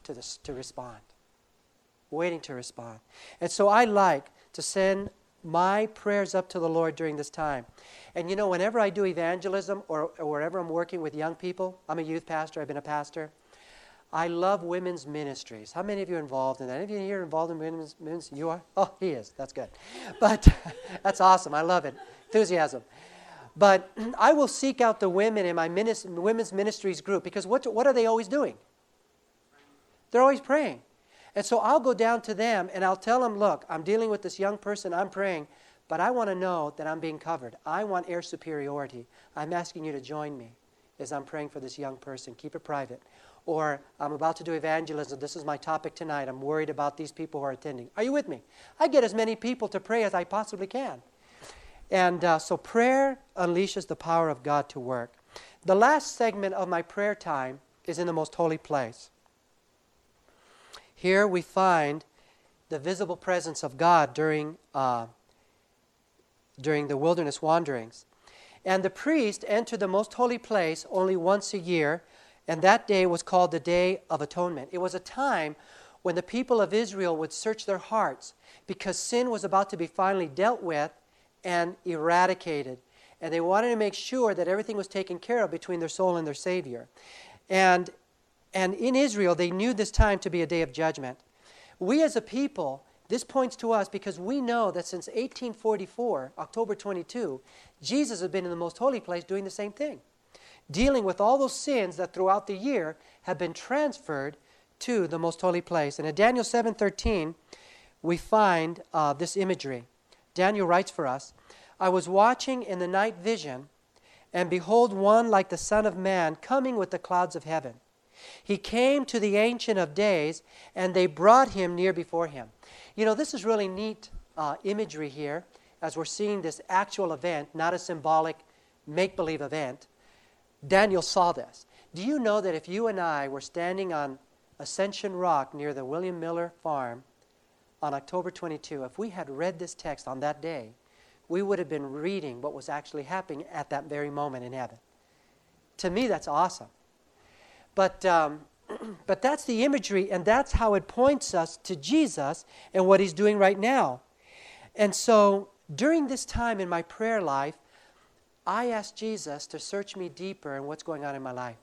to, this, to respond. Waiting to respond. And so I like to send my prayers up to the Lord during this time. And you know, whenever I do evangelism or, or wherever I'm working with young people, I'm a youth pastor, I've been a pastor. I love women's ministries. How many of you are involved in that? Any of you here involved in women's ministries? You are? Oh, he is. That's good. But that's awesome. I love it. Enthusiasm. But I will seek out the women in my women's ministries group because what, what are they always doing? They're always praying. And so I'll go down to them and I'll tell them, look, I'm dealing with this young person, I'm praying, but I want to know that I'm being covered. I want air superiority. I'm asking you to join me as I'm praying for this young person. Keep it private. Or I'm about to do evangelism. This is my topic tonight. I'm worried about these people who are attending. Are you with me? I get as many people to pray as I possibly can. And uh, so prayer unleashes the power of God to work. The last segment of my prayer time is in the most holy place. Here we find the visible presence of God during, uh, during the wilderness wanderings. And the priest entered the most holy place only once a year, and that day was called the Day of Atonement. It was a time when the people of Israel would search their hearts because sin was about to be finally dealt with and eradicated. And they wanted to make sure that everything was taken care of between their soul and their Savior. And and in Israel, they knew this time to be a day of judgment. We as a people, this points to us because we know that since 1844, October 22, Jesus has been in the most holy place doing the same thing, dealing with all those sins that throughout the year have been transferred to the most holy place. And in Daniel 7:13, we find uh, this imagery. Daniel writes for us, "I was watching in the night vision, and behold, one like the Son of Man coming with the clouds of heaven." He came to the Ancient of Days, and they brought him near before him. You know, this is really neat uh, imagery here as we're seeing this actual event, not a symbolic make believe event. Daniel saw this. Do you know that if you and I were standing on Ascension Rock near the William Miller farm on October 22, if we had read this text on that day, we would have been reading what was actually happening at that very moment in heaven. To me, that's awesome. But, um, but that's the imagery, and that's how it points us to Jesus and what he's doing right now. And so during this time in my prayer life, I asked Jesus to search me deeper in what's going on in my life.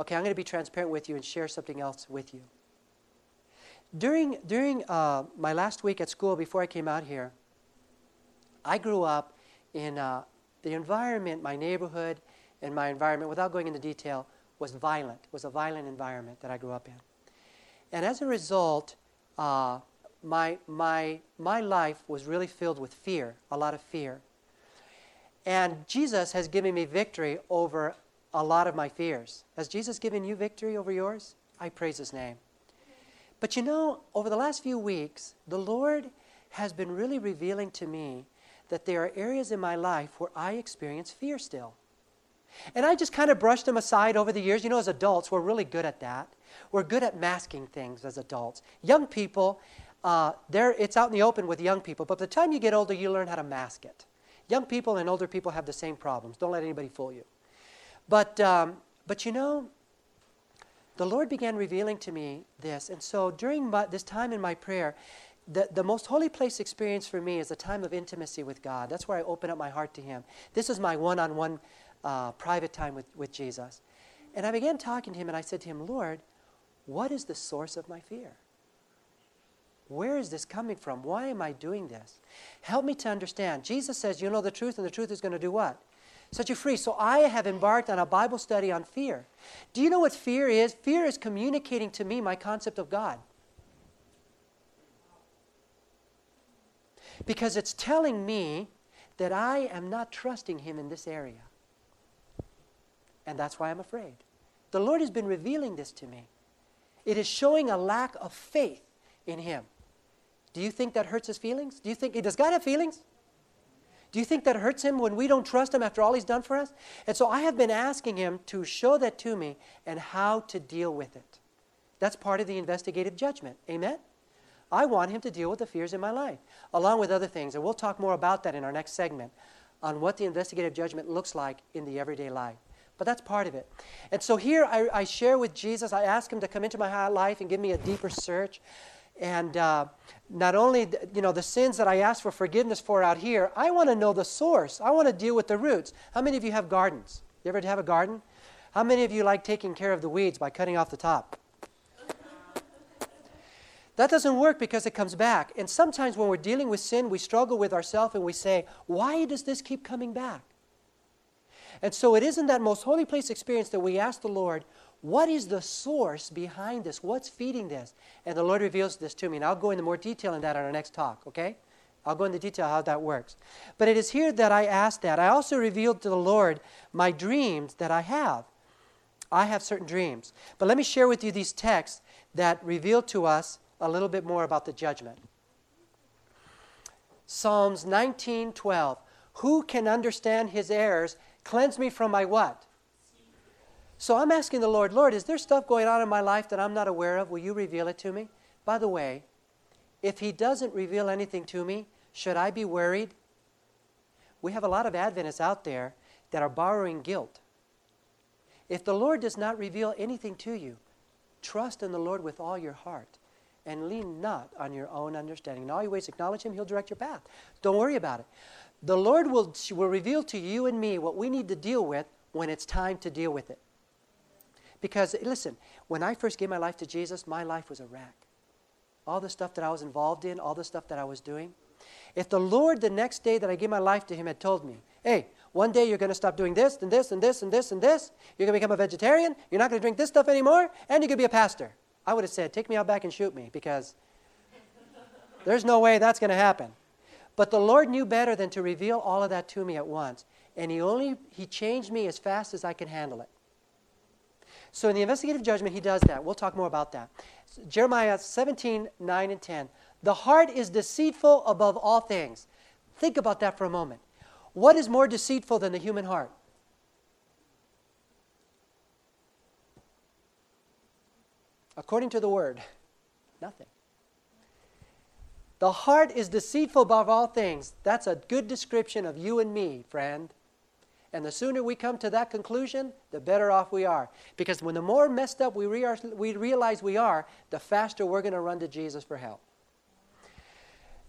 Okay, I'm going to be transparent with you and share something else with you. During, during uh, my last week at school before I came out here, I grew up in uh, the environment, my neighborhood, and my environment, without going into detail, was violent, was a violent environment that I grew up in. And as a result, uh, my, my, my life was really filled with fear, a lot of fear. And Jesus has given me victory over a lot of my fears. Has Jesus given you victory over yours? I praise his name. But you know, over the last few weeks, the Lord has been really revealing to me that there are areas in my life where I experience fear still. And I just kind of brushed them aside over the years. You know, as adults, we're really good at that. We're good at masking things as adults. Young people, uh, it's out in the open with young people, but by the time you get older, you learn how to mask it. Young people and older people have the same problems. Don't let anybody fool you. But, um, but you know, the Lord began revealing to me this. And so during my, this time in my prayer, the, the most holy place experience for me is a time of intimacy with God. That's where I open up my heart to Him. This is my one on one private time with, with Jesus. And I began talking to him, and I said to him, Lord, what is the source of my fear? Where is this coming from? Why am I doing this? Help me to understand. Jesus says, You know the truth, and the truth is going to do what? Set you free. So I have embarked on a Bible study on fear. Do you know what fear is? Fear is communicating to me my concept of God. Because it's telling me that I am not trusting Him in this area. and that's why I'm afraid. The Lord has been revealing this to me. It is showing a lack of faith in Him. Do you think that hurts His feelings? Do you think, does God have feelings? Do you think that hurts Him when we don't trust Him after all He's done for us? And so I have been asking Him to show that to me and how to deal with it. That's part of the investigative judgment. Amen? I want Him to deal with the fears in my life, along with other things. And we'll talk more about that in our next segment on what the investigative judgment looks like in the everyday life. But that's part of it. And so here I, I share with Jesus, I ask him to come into my life and give me a deeper search. And uh, not only, you know, the sins that I ask for forgiveness for out here, I want to know the source. I want to deal with the roots. How many of you have gardens? You ever have a garden? How many of you like taking care of the weeds by cutting off the top? That doesn't work because it comes back. And sometimes when we're dealing with sin, we struggle with ourselves and we say, Why does this keep coming back? And so it is in that most holy place experience that we ask the Lord, What is the source behind this? What's feeding this? And the Lord reveals this to me. And I'll go into more detail in that on our next talk, okay? I'll go into detail how that works. But it is here that I ask that. I also revealed to the Lord my dreams that I have. I have certain dreams. But let me share with you these texts that reveal to us a little bit more about the judgment. Psalms 19:12. Who can understand his errors? Cleanse me from my what? So I'm asking the Lord, Lord, is there stuff going on in my life that I'm not aware of? Will you reveal it to me? By the way, if he doesn't reveal anything to me, should I be worried? We have a lot of Adventists out there that are borrowing guilt. If the Lord does not reveal anything to you, trust in the Lord with all your heart and lean not on your own understanding. In all your ways, acknowledge Him, He'll direct your path. Don't worry about it. The Lord will, will reveal to you and me what we need to deal with when it's time to deal with it. Because, listen, when I first gave my life to Jesus, my life was a wreck. All the stuff that I was involved in, all the stuff that I was doing. If the Lord, the next day that I gave my life to Him, had told me, hey, one day you're going to stop doing this and this and this and this and this, you're going to become a vegetarian, you're not going to drink this stuff anymore, and you're going to be a pastor. I would have said, Take me out back and shoot me because there's no way that's going to happen. But the Lord knew better than to reveal all of that to me at once. And He only He changed me as fast as I could handle it. So in the investigative judgment, He does that. We'll talk more about that. Jeremiah 17, 9 and 10. The heart is deceitful above all things. Think about that for a moment. What is more deceitful than the human heart? according to the word? Nothing. The heart is deceitful above all things. That's a good description of you and me, friend. And the sooner we come to that conclusion, the better off we are. Because when the more messed up we, re- we realize we are, the faster we're going to run to Jesus for help.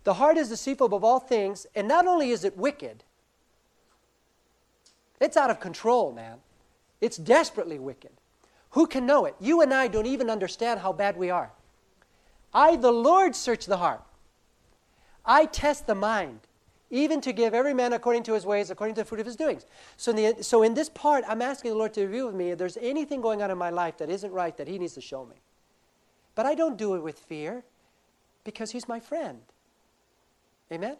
The heart is deceitful above all things, and not only is it wicked, it's out of control, man. It's desperately wicked. Who can know it? You and I don't even understand how bad we are. I, the Lord, search the heart. I test the mind, even to give every man according to his ways, according to the fruit of his doings. So in, the, so in this part, I'm asking the Lord to reveal with me if there's anything going on in my life that isn't right that he needs to show me. But I don't do it with fear because he's my friend. Amen?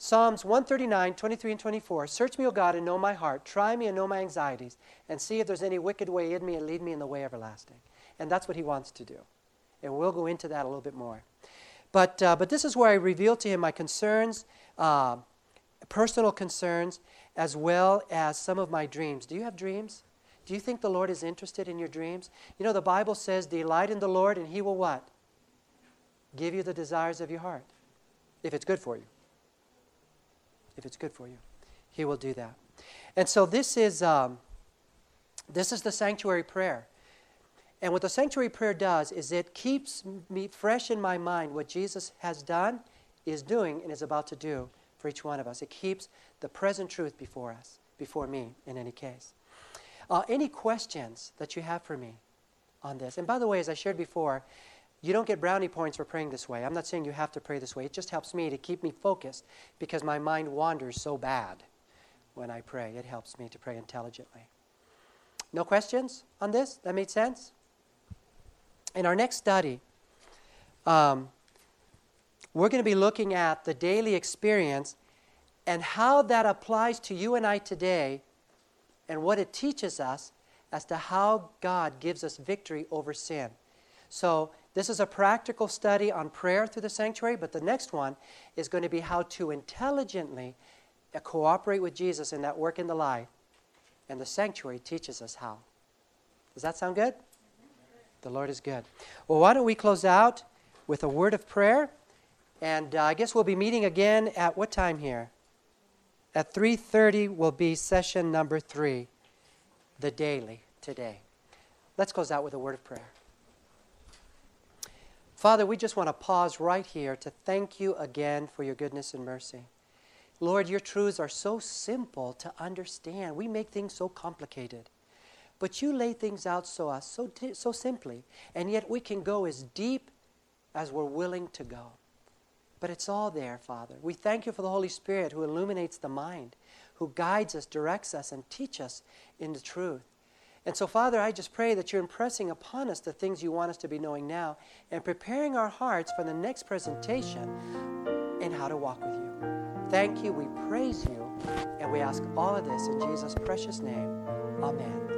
Psalms 139, 23 and 24. Search me, O God, and know my heart. Try me and know my anxieties, and see if there's any wicked way in me, and lead me in the way everlasting. And that's what he wants to do. And we'll go into that a little bit more. But, uh, but this is where I reveal to him my concerns, uh, personal concerns, as well as some of my dreams. Do you have dreams? Do you think the Lord is interested in your dreams? You know, the Bible says, Delight in the Lord, and he will what? Give you the desires of your heart, if it's good for you if it's good for you. He will do that. And so this is, um, this is the sanctuary prayer. And what the sanctuary prayer does is it keeps me fresh in my mind what Jesus has done, is doing, and is about to do for each one of us. It keeps the present truth before us, before me in any case. Uh, any questions that you have for me on this? And by the way, as I shared before, you don't get brownie points for praying this way. I'm not saying you have to pray this way. It just helps me to keep me focused because my mind wanders so bad when I pray. It helps me to pray intelligently. No questions on this? That made sense? In our next study, um, we're going to be looking at the daily experience and how that applies to you and I today and what it teaches us as to how God gives us victory over sin. So, this is a practical study on prayer through the sanctuary, but the next one is going to be how to intelligently cooperate with Jesus in that work in the life. And the sanctuary teaches us how. Does that sound good? The Lord is good. Well, why don't we close out with a word of prayer? And uh, I guess we'll be meeting again at what time here? At 3:30 will be session number 3, the daily today. Let's close out with a word of prayer. Father, we just want to pause right here to thank you again for your goodness and mercy. Lord, your truths are so simple to understand. We make things so complicated. But you lay things out so, uh, so, so simply, and yet we can go as deep as we're willing to go. But it's all there, Father. We thank you for the Holy Spirit who illuminates the mind, who guides us, directs us, and teaches us in the truth. And so, Father, I just pray that you're impressing upon us the things you want us to be knowing now and preparing our hearts for the next presentation in how to walk with you. Thank you, we praise you, and we ask all of this in Jesus' precious name. Amen.